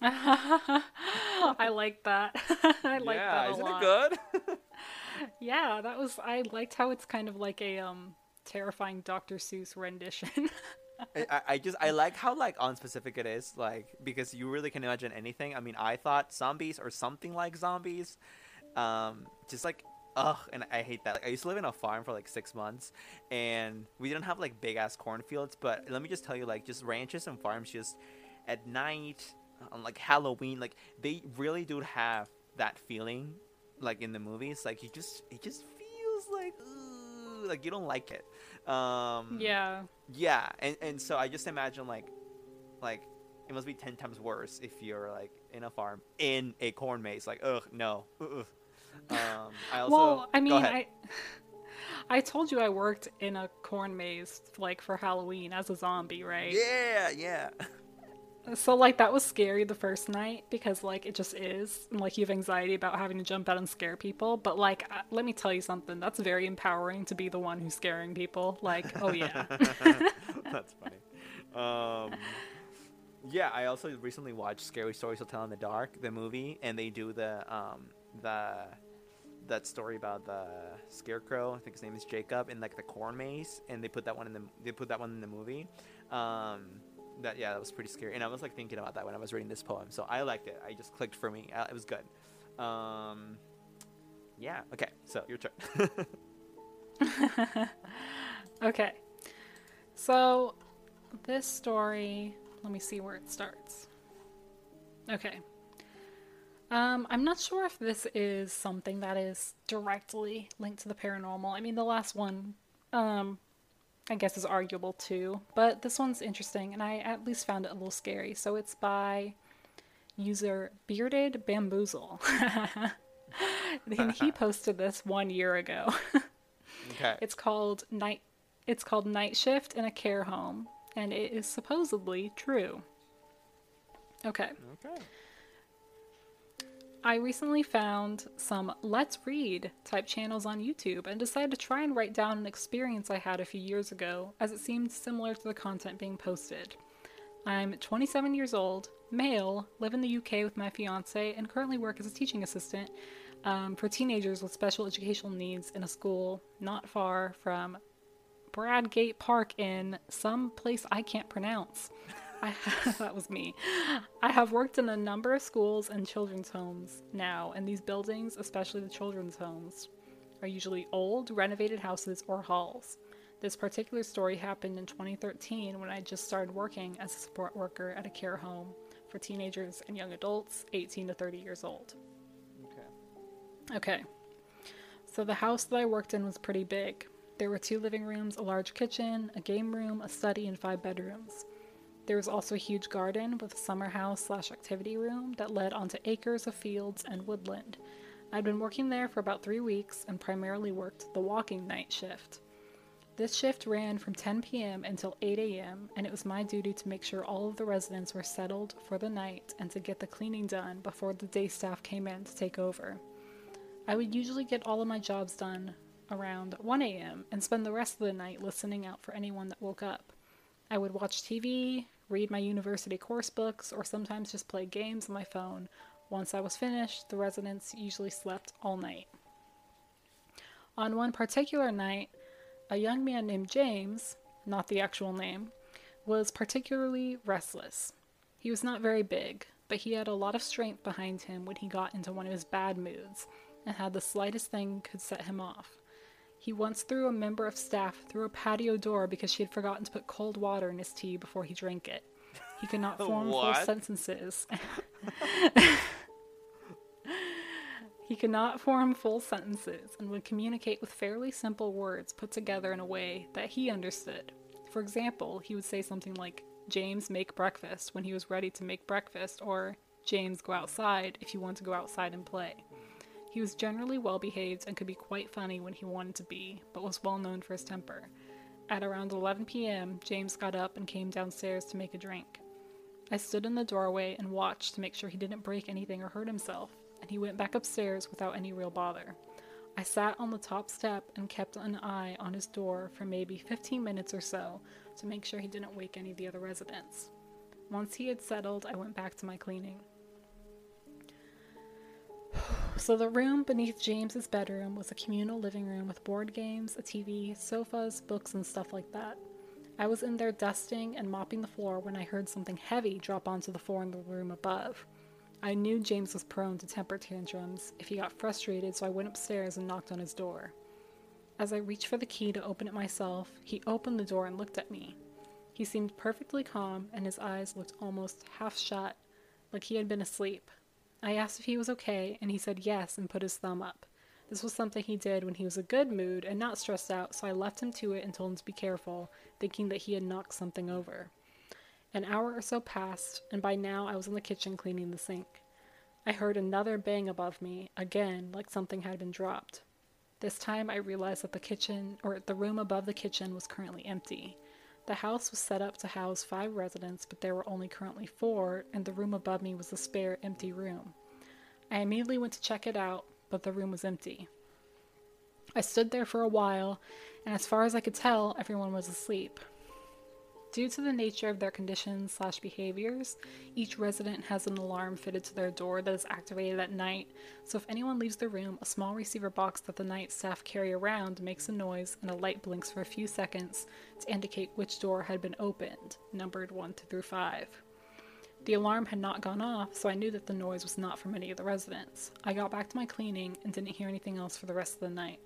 I like that. I like yeah, that a isn't lot. it good? Yeah, that was. I liked how it's kind of like a um terrifying Dr. Seuss rendition. I- I, just I like how like unspecific it is, like because you really can imagine anything. I mean, I thought zombies or something like zombies, um, just like ugh, and I hate that. Like I used to live in a farm for like six months, and we didn't have like big ass cornfields. But let me just tell you, like just ranches and farms, just at night on like Halloween, like they really do have that feeling, like in the movies. Like you just it just feels like ugh, like you don't like it. Um, yeah. yeah, and and so I just imagine like, like it must be ten times worse if you're like in a farm in a corn maze. Like, ugh, no. Ugh. Um, I also. well, I mean. I I told you I worked in a corn maze like for Halloween as a zombie, right? Yeah, yeah. So like that was scary the first night because like it just is, and like you have anxiety about having to jump out and scare people. But like, uh, let me tell you something. That's very empowering to be the one who's scaring people. Like, oh yeah. That's funny. Um, yeah, I also recently watched Scary Stories to Tell in the Dark, the movie, and they do the um the that story about the scarecrow. I think his name is Jacob in like the corn maze, and they put that one in the they put that one in the movie. Um, that yeah, that was pretty scary, and I was like thinking about that when I was reading this poem, so I liked it. I just clicked for me. Uh, it was good. Um, yeah. Okay. So your turn. Okay. So, this story, let me see where it starts. Okay. Um, I'm not sure if this is something that is directly linked to the paranormal. I mean, the last one, um, I guess is arguable too, but this one's interesting and I at least found it a little scary. So it's by user Bearded Bamboozle. and he posted this one year ago. Okay. It's called Night it's called Night Shift in a Care Home, and it is supposedly true. Okay. okay. I recently found some Let's Read type channels on YouTube and decided to try and write down an experience I had a few years ago, as it seemed similar to the content being posted. I'm 27 years old, male, live in the UK with my fiance, and currently work as a teaching assistant um, for teenagers with special educational needs in a school not far from Bradgate Park in some place I can't pronounce. I, that was me. I have worked in a number of schools and children's homes now, and these buildings, especially the children's homes, are usually old, renovated houses or halls. This particular story happened in 2013 when I just started working as a support worker at a care home for teenagers and young adults 18 to 30 years old. Okay. Okay. So the house that I worked in was pretty big. There were two living rooms, a large kitchen, a game room, a study, and five bedrooms. There was also a huge garden with a summer house slash activity room that led onto acres of fields and woodland. I'd been working there for about three weeks and primarily worked the walking night shift. This shift ran from 10 p.m. until 8 a.m., and it was my duty to make sure all of the residents were settled for the night and to get the cleaning done before the day staff came in to take over. I would usually get all of my jobs done around 1 a.m. and spend the rest of the night listening out for anyone that woke up. I would watch TV, read my university course books, or sometimes just play games on my phone. Once I was finished, the residents usually slept all night. On one particular night, a young man named James, not the actual name, was particularly restless. He was not very big, but he had a lot of strength behind him when he got into one of his bad moods, and had the slightest thing could set him off. He once threw a member of staff through a patio door because she had forgotten to put cold water in his tea before he drank it. He could not form full sentences. he could not form full sentences and would communicate with fairly simple words put together in a way that he understood. For example, he would say something like, James, make breakfast when he was ready to make breakfast, or James, go outside if you want to go outside and play. He was generally well behaved and could be quite funny when he wanted to be, but was well known for his temper. At around 11 p.m., James got up and came downstairs to make a drink. I stood in the doorway and watched to make sure he didn't break anything or hurt himself, and he went back upstairs without any real bother. I sat on the top step and kept an eye on his door for maybe 15 minutes or so to make sure he didn't wake any of the other residents. Once he had settled, I went back to my cleaning. So the room beneath James's bedroom was a communal living room with board games, a TV, sofas, books, and stuff like that. I was in there dusting and mopping the floor when I heard something heavy drop onto the floor in the room above. I knew James was prone to temper tantrums if he got frustrated, so I went upstairs and knocked on his door. As I reached for the key to open it myself, he opened the door and looked at me. He seemed perfectly calm, and his eyes looked almost half shut, like he had been asleep. I asked if he was okay, and he said yes and put his thumb up. This was something he did when he was in a good mood and not stressed out, so I left him to it and told him to be careful, thinking that he had knocked something over. An hour or so passed, and by now I was in the kitchen cleaning the sink. I heard another bang above me, again, like something had been dropped. This time I realized that the kitchen, or the room above the kitchen, was currently empty. The house was set up to house five residents, but there were only currently four, and the room above me was a spare, empty room. I immediately went to check it out, but the room was empty. I stood there for a while, and as far as I could tell, everyone was asleep. Due to the nature of their conditions slash behaviors, each resident has an alarm fitted to their door that is activated at night. So if anyone leaves the room, a small receiver box that the night staff carry around makes a noise and a light blinks for a few seconds to indicate which door had been opened, numbered 1 through 5. The alarm had not gone off, so I knew that the noise was not from any of the residents. I got back to my cleaning and didn't hear anything else for the rest of the night.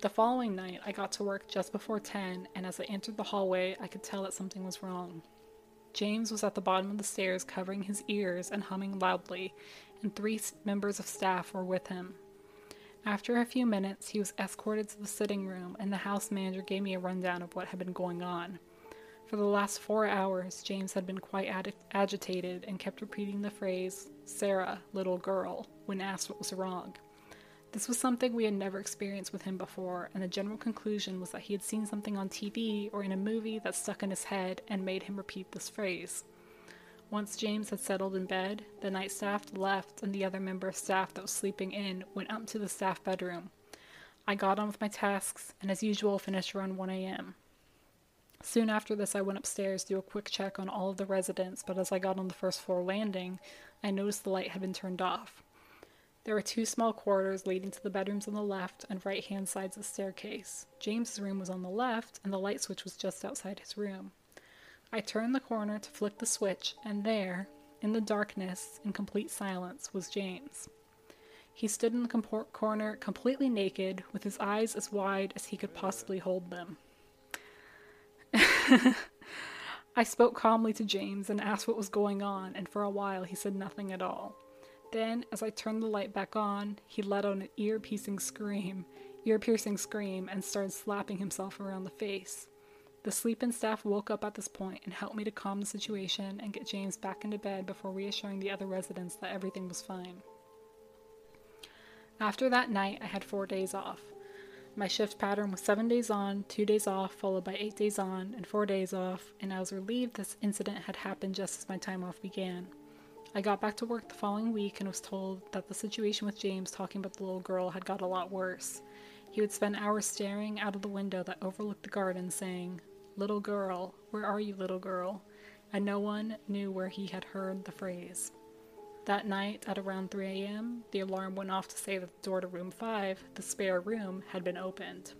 The following night, I got to work just before 10, and as I entered the hallway, I could tell that something was wrong. James was at the bottom of the stairs covering his ears and humming loudly, and three members of staff were with him. After a few minutes, he was escorted to the sitting room, and the house manager gave me a rundown of what had been going on. For the last four hours, James had been quite ag- agitated and kept repeating the phrase, Sarah, little girl, when asked what was wrong. This was something we had never experienced with him before, and the general conclusion was that he had seen something on TV or in a movie that stuck in his head and made him repeat this phrase. Once James had settled in bed, the night staff left, and the other member of staff that was sleeping in went up to the staff bedroom. I got on with my tasks, and as usual, finished around 1 a.m. Soon after this, I went upstairs to do a quick check on all of the residents, but as I got on the first floor landing, I noticed the light had been turned off. There were two small corridors leading to the bedrooms on the left and right hand sides of the staircase. James's room was on the left, and the light switch was just outside his room. I turned the corner to flick the switch, and there, in the darkness, in complete silence, was James. He stood in the corner completely naked, with his eyes as wide as he could possibly hold them. I spoke calmly to James and asked what was going on, and for a while he said nothing at all. Then, as I turned the light back on, he let out an ear-piercing scream, ear-piercing scream, and started slapping himself around the face. The sleep-in staff woke up at this point and helped me to calm the situation and get James back into bed before reassuring the other residents that everything was fine. After that night, I had four days off. My shift pattern was seven days on, two days off, followed by eight days on, and four days off, and I was relieved this incident had happened just as my time off began. I got back to work the following week and was told that the situation with James talking about the little girl had got a lot worse. He would spend hours staring out of the window that overlooked the garden, saying, Little girl, where are you, little girl? And no one knew where he had heard the phrase. That night, at around 3 a.m., the alarm went off to say that the door to room 5, the spare room, had been opened.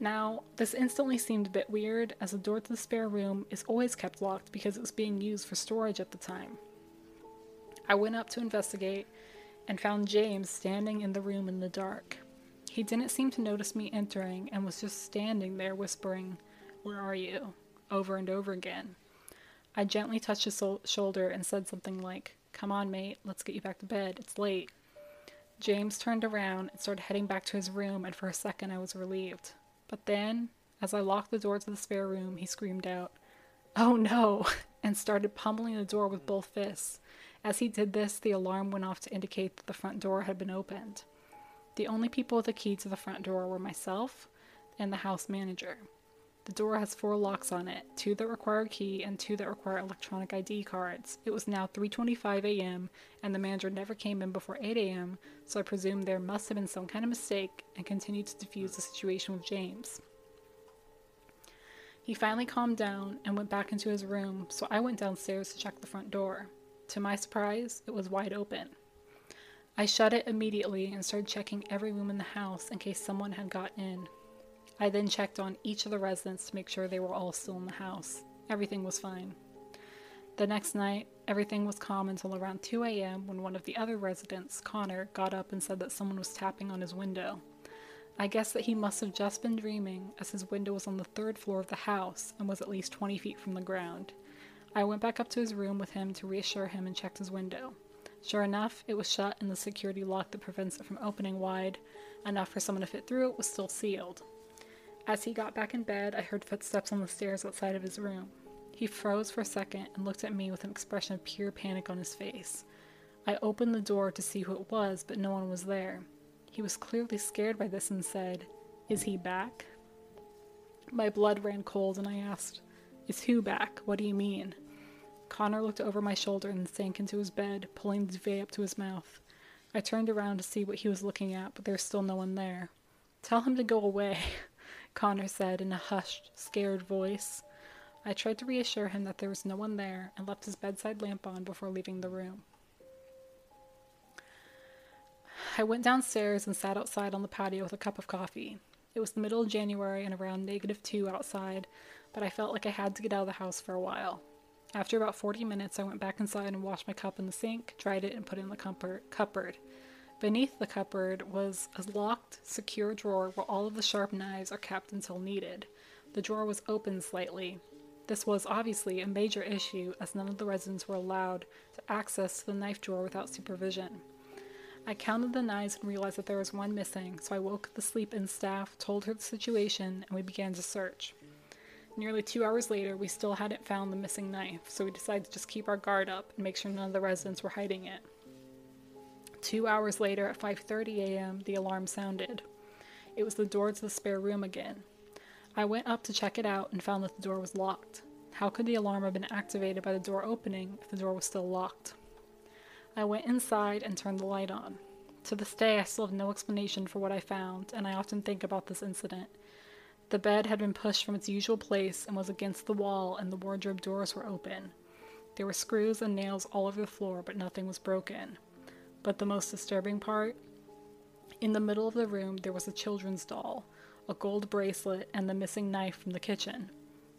Now, this instantly seemed a bit weird, as the door to the spare room is always kept locked because it was being used for storage at the time. I went up to investigate and found James standing in the room in the dark. He didn't seem to notice me entering and was just standing there whispering, Where are you? over and over again. I gently touched his shoulder and said something like, Come on, mate, let's get you back to bed. It's late. James turned around and started heading back to his room, and for a second I was relieved. But then, as I locked the door to the spare room, he screamed out, Oh no! and started pummeling the door with both fists. As he did this, the alarm went off to indicate that the front door had been opened. The only people with a key to the front door were myself and the house manager. The door has four locks on it, two that require a key and two that require electronic ID cards. It was now 3:25 a.m. and the manager never came in before 8 a.m., so I presume there must have been some kind of mistake and continued to defuse the situation with James. He finally calmed down and went back into his room, so I went downstairs to check the front door. To my surprise, it was wide open. I shut it immediately and started checking every room in the house in case someone had got in. I then checked on each of the residents to make sure they were all still in the house. Everything was fine. The next night, everything was calm until around 2 a.m. when one of the other residents, Connor, got up and said that someone was tapping on his window. I guess that he must have just been dreaming, as his window was on the third floor of the house and was at least 20 feet from the ground. I went back up to his room with him to reassure him and checked his window. Sure enough, it was shut and the security lock that prevents it from opening wide, enough for someone to fit through it, was still sealed. As he got back in bed, I heard footsteps on the stairs outside of his room. He froze for a second and looked at me with an expression of pure panic on his face. I opened the door to see who it was, but no one was there. He was clearly scared by this and said, Is he back? My blood ran cold and I asked, Is who back? What do you mean? Connor looked over my shoulder and sank into his bed, pulling the duvet up to his mouth. I turned around to see what he was looking at, but there was still no one there. Tell him to go away, Connor said in a hushed, scared voice. I tried to reassure him that there was no one there and left his bedside lamp on before leaving the room. I went downstairs and sat outside on the patio with a cup of coffee. It was the middle of January and around negative two outside, but I felt like I had to get out of the house for a while. After about 40 minutes, I went back inside and washed my cup in the sink, dried it, and put it in the cupboard. Beneath the cupboard was a locked, secure drawer where all of the sharp knives are kept until needed. The drawer was open slightly. This was obviously a major issue as none of the residents were allowed to access the knife drawer without supervision. I counted the knives and realized that there was one missing, so I woke the sleep in staff, told her the situation, and we began to search. Nearly two hours later, we still hadn't found the missing knife, so we decided to just keep our guard up and make sure none of the residents were hiding it. Two hours later, at 5:30 a.m., the alarm sounded. It was the door to the spare room again. I went up to check it out and found that the door was locked. How could the alarm have been activated by the door opening if the door was still locked? I went inside and turned the light on. To this day, I still have no explanation for what I found, and I often think about this incident. The bed had been pushed from its usual place and was against the wall, and the wardrobe doors were open. There were screws and nails all over the floor, but nothing was broken. But the most disturbing part? In the middle of the room, there was a children's doll, a gold bracelet, and the missing knife from the kitchen.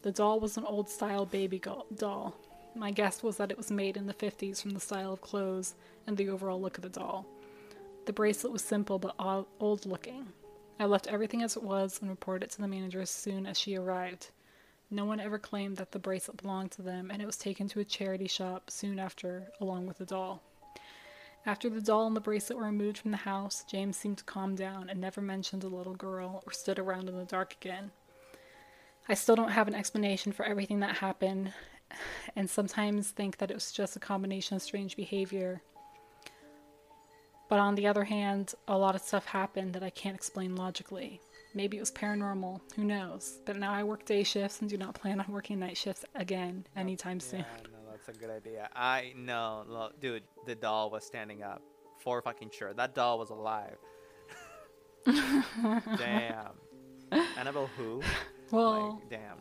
The doll was an old style baby go- doll. My guess was that it was made in the 50s from the style of clothes and the overall look of the doll. The bracelet was simple but old looking. I left everything as it was and reported it to the manager as soon as she arrived. No one ever claimed that the bracelet belonged to them, and it was taken to a charity shop soon after, along with the doll. After the doll and the bracelet were removed from the house, James seemed to calm down and never mentioned the little girl or stood around in the dark again. I still don't have an explanation for everything that happened, and sometimes think that it was just a combination of strange behavior. But on the other hand, a lot of stuff happened that I can't explain logically. Maybe it was paranormal, who knows? But now I work day shifts and do not plan on working night shifts again anytime yeah, soon. No, that's a good idea. I know, look, dude, the doll was standing up for fucking sure. That doll was alive. Damn. Annabelle who? Well, like, damn.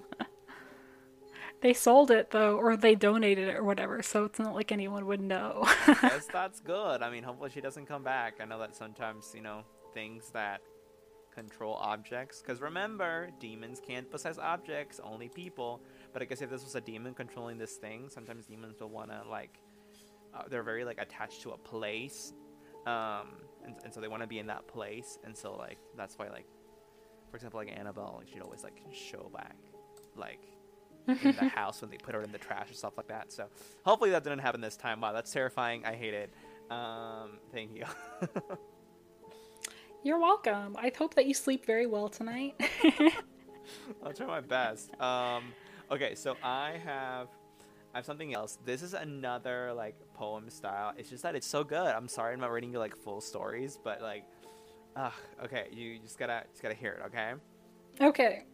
They sold it though, or they donated it or whatever, so it's not like anyone would know. yes, that's good. I mean, hopefully she doesn't come back. I know that sometimes, you know, things that control objects. Because remember, demons can't possess objects, only people. But I guess if this was a demon controlling this thing, sometimes demons will want to, like, uh, they're very, like, attached to a place. Um, and, and so they want to be in that place. And so, like, that's why, like, for example, like Annabelle, like, she'd always, like, show back, like, in the house when they put her in the trash and stuff like that. So hopefully that didn't happen this time. Wow, that's terrifying. I hate it. Um, thank you. You're welcome. I hope that you sleep very well tonight. I'll try my best. Um, okay, so I have I have something else. This is another like poem style. It's just that it's so good. I'm sorry I'm not reading you like full stories, but like, ugh, okay, you just gotta just gotta hear it, okay? Okay.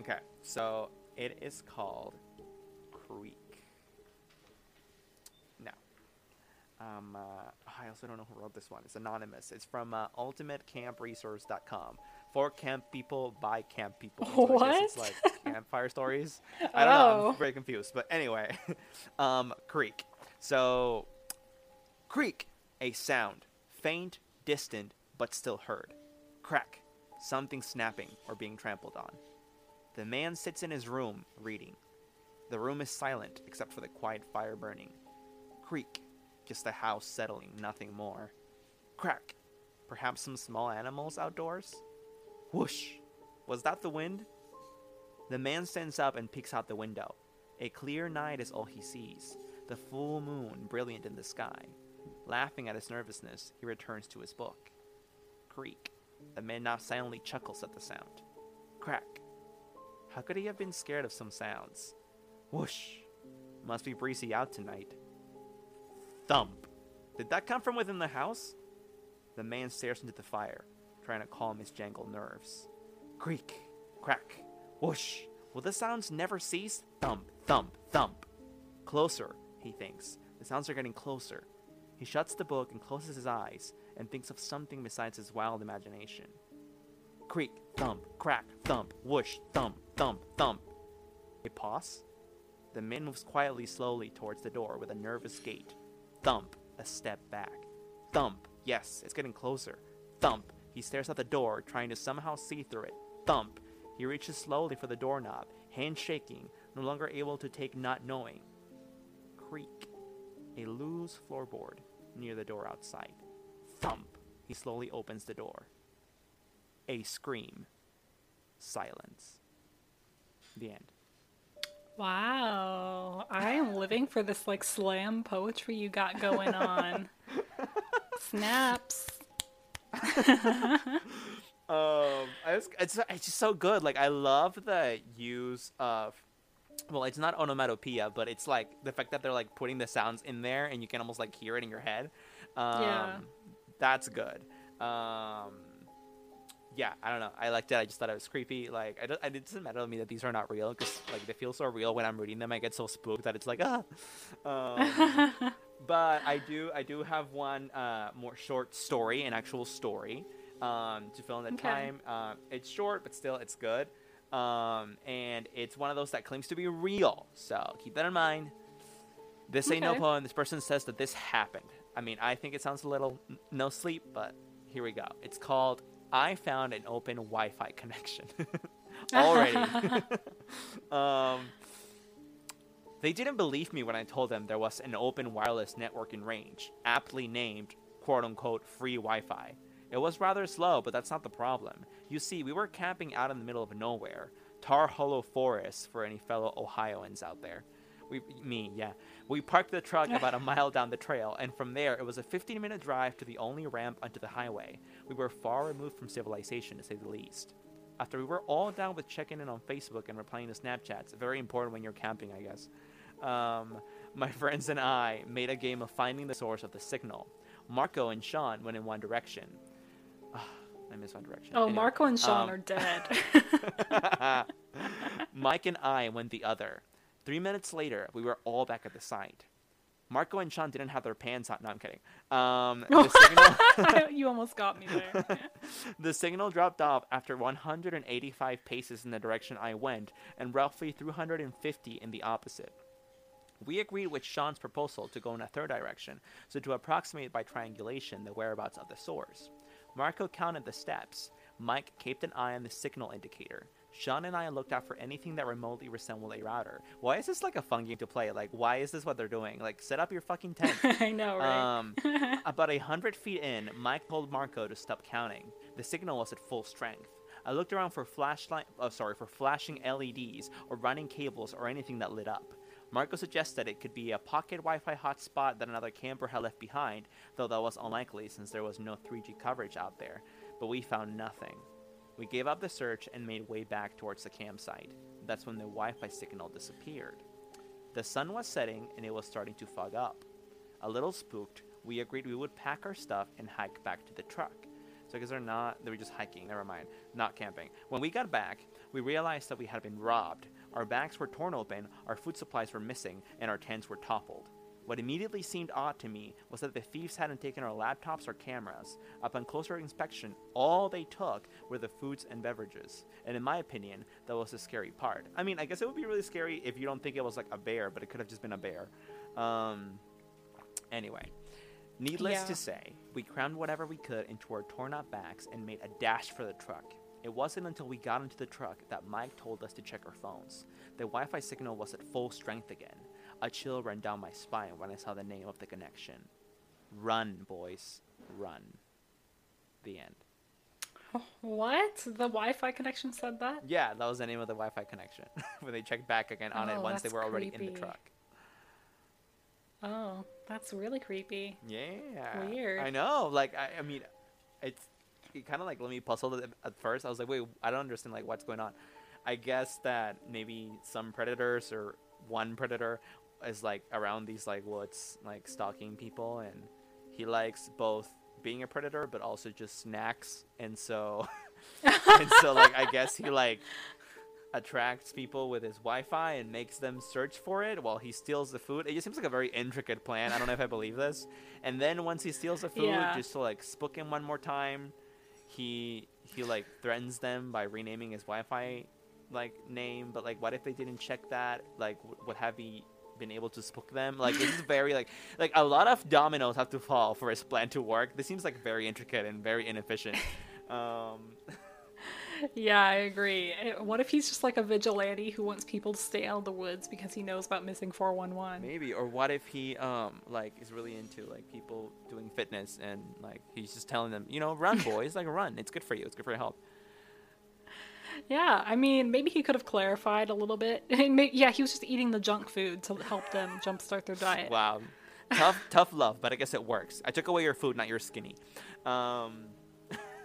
Okay, so it is called Creak. Now, um, uh, I also don't know who wrote this one. It's anonymous. It's from uh, ultimatecampresource.com. For camp people, by camp people. So what? It's like campfire stories. I don't know. Oh. I'm very confused. But anyway, um, Creak. So, Creak, a sound, faint, distant, but still heard. Crack, something snapping or being trampled on. The man sits in his room, reading. The room is silent except for the quiet fire burning. Creak, just the house settling, nothing more. Crack, perhaps some small animals outdoors? Whoosh, was that the wind? The man stands up and peeks out the window. A clear night is all he sees, the full moon brilliant in the sky. Laughing at his nervousness, he returns to his book. Creak. The man now silently chuckles at the sound. Crack. How could he have been scared of some sounds? Whoosh! Must be breezy out tonight. Thump! Did that come from within the house? The man stares into the fire, trying to calm his jangled nerves. Creak! Crack! Whoosh! Will the sounds never cease? Thump! Thump! Thump! Closer, he thinks. The sounds are getting closer. He shuts the book and closes his eyes and thinks of something besides his wild imagination. Creak, thump, crack, thump, whoosh, thump, thump, thump. A pause. The man moves quietly, slowly towards the door with a nervous gait. Thump, a step back. Thump, yes, it's getting closer. Thump, he stares at the door, trying to somehow see through it. Thump, he reaches slowly for the doorknob, hand shaking, no longer able to take not knowing. Creak, a loose floorboard near the door outside. Thump, he slowly opens the door. A scream. Silence. The end. Wow. I am living for this like slam poetry you got going on. Snaps. um, I it's it's just so good. Like I love the use of, well, it's not onomatopoeia, but it's like the fact that they're like putting the sounds in there and you can almost like hear it in your head. Um, Yeah. that's good. Um, yeah, I don't know. I liked it. I just thought it was creepy. Like, I don't, it doesn't matter to me that these are not real because like they feel so real when I'm reading them. I get so spooked that it's like ah. Um, but I do I do have one uh, more short story, an actual story, um, to fill in the Okay. time. Um, it's short, but still it's good. Um, and it's one of those that claims to be real. So keep that in mind. This ain't no poem. This person says that this happened. I mean, I think it sounds a little n- no sleep, but here we go. It's called "I found an open Wi-Fi connection." Already. um, they didn't believe me when I told them there was an open wireless network in range, aptly named quote unquote free Wi Fi. It was rather slow, but that's not the problem. You see, we were camping out in the middle of nowhere, Tar Hollow Forest for any fellow Ohioans out there. We, me, yeah. We parked the truck about a mile down the trail, and from there it was a 15 minute drive to the only ramp onto the highway. We were far removed from civilization, to say the least. After we were all down with checking in on Facebook and replying to Snapchats, very important when you're camping, I guess. Um, my friends and I made a game of finding the source of the signal. Marco and Sean went in one direction. I miss one direction. Oh, Anyway, Marco and Sean um, are dead. Mike and I went the other. Three minutes later, we were all back at the site. Marco and Sean didn't have their pants on. No, I'm kidding. Um, signal, you almost got me there. the signal dropped off after 185 paces in the direction I went and roughly 350 in the opposite. We agreed with Sean's proposal to go in a third direction, so to approximate by triangulation the whereabouts of the source. Marco counted the steps. Mike kept an eye on the signal indicator. Sean and I looked out for anything that remotely resembled a router. Why is this like a fun game to play? Like, why is this what they're doing? Like, set up your fucking tent. I know, right? Um, about a hundred feet in, Mike told Marco to stop counting. The signal was at full strength. I looked around for flashlight, oh, sorry, for flashing LEDs or running cables or anything that lit up. Marco suggested it could be a pocket Wi-Fi hotspot that another camper had left behind, though that was unlikely since there was no 3G coverage out there. But we found nothing. We gave up the search and made way back towards the campsite. That's when the Wi-Fi signal disappeared. The sun was setting and it was starting to fog up. A little spooked, we agreed we would pack our stuff and hike back to the truck. So because they're not, they were just hiking. Never mind, not camping. When we got back, we realized that we had been robbed. Our bags were torn open, our food supplies were missing, and our tents were toppled. What immediately seemed odd to me was that the thieves hadn't taken our laptops or cameras. Upon closer inspection, all they took were the foods and beverages. And in my opinion, that was the scary part. I mean, I guess it would be really scary if you don't think it was like a bear, but it could have just been a bear. Um, anyway, needless Yeah. to say, we crammed whatever we could into our torn up bags and made a dash for the truck. It wasn't until we got into the truck that Mike told us to check our phones. The Wi Fi signal was at full strength again. A chill ran down my spine when I saw the name of the connection. Run, boys, run. The end. what? The Wi-Fi connection said that? Yeah, that was the name of the Wi Fi connection. when they checked back again on it Oh, once they were already in the truck. Oh, that's really creepy. Yeah. Weird. I know. Like, I, I mean, it's it kind of like let me puzzled at, at first. I was like, wait, I don't understand like what's going on. I guess that maybe some predators or one predator is like around these like woods, like stalking people, and he likes both being a predator but also just snacks, and so and so like I guess he like attracts people with his Wi-Fi and makes them search for it while he steals the food. It just seems like a very intricate plan. I don't know if I believe this. And then once he steals the food, Yeah. just to like spook him one more time, he he like threatens them by renaming his Wi-Fi like name. But like, what if they didn't check that? Like, w- would have he been able to spook them? Like, this is very like like a lot of dominoes have to fall for his plan to work. This seems like very intricate and very inefficient. Um, Yeah, I agree. Eh, What if he's just like a vigilante who wants people to stay out of the woods because he knows about missing 411? Maybe, or what if he um like is really into like people doing fitness and like he's just telling them, you know, run, boys, like run. It's good for you. It's good for your health. Yeah, I mean, maybe he could have clarified a little bit. Yeah, he was just eating the junk food to help them jumpstart their diet. Wow, tough, tough love, but I guess it works. I took away your food, not your skinny. Um,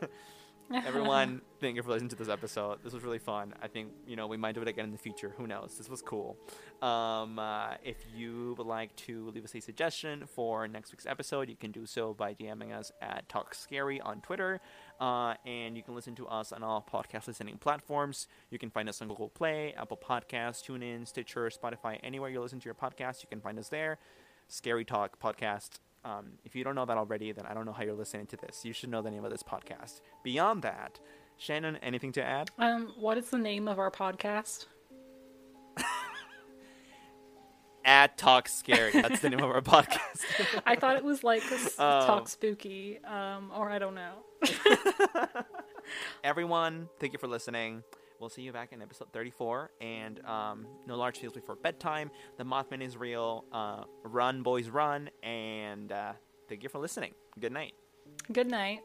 everyone, thank you for listening to this episode. This was really fun. I think you know we might do it again in the future. Who knows? This was cool. Um, uh, if you would like to leave us a suggestion for next week's episode, you can do so by DMing us at Talk Scary on Twitter, uh, and you can listen to us on all podcast listening platforms. You can find us on Google Play, Apple Podcasts, TuneIn, Stitcher, Spotify, anywhere you listen to your podcast, you can find us there. Scary Talk Podcast. Um, if you don't know that already, then I don't know how you're listening to this. You should know the name of this podcast. Beyond that, Shannon, anything to add? Um, what is the name of our podcast? At Talk Scary. That's the name of our podcast. I thought it was like s- Oh. Talk Spooky, um, or I don't know. Everyone, thank you for listening. We'll see you back in episode 34. And um, no large tales before bedtime. The Mothman is real. Uh, run, boys, run. And uh, thank you for listening. Good night. Good night.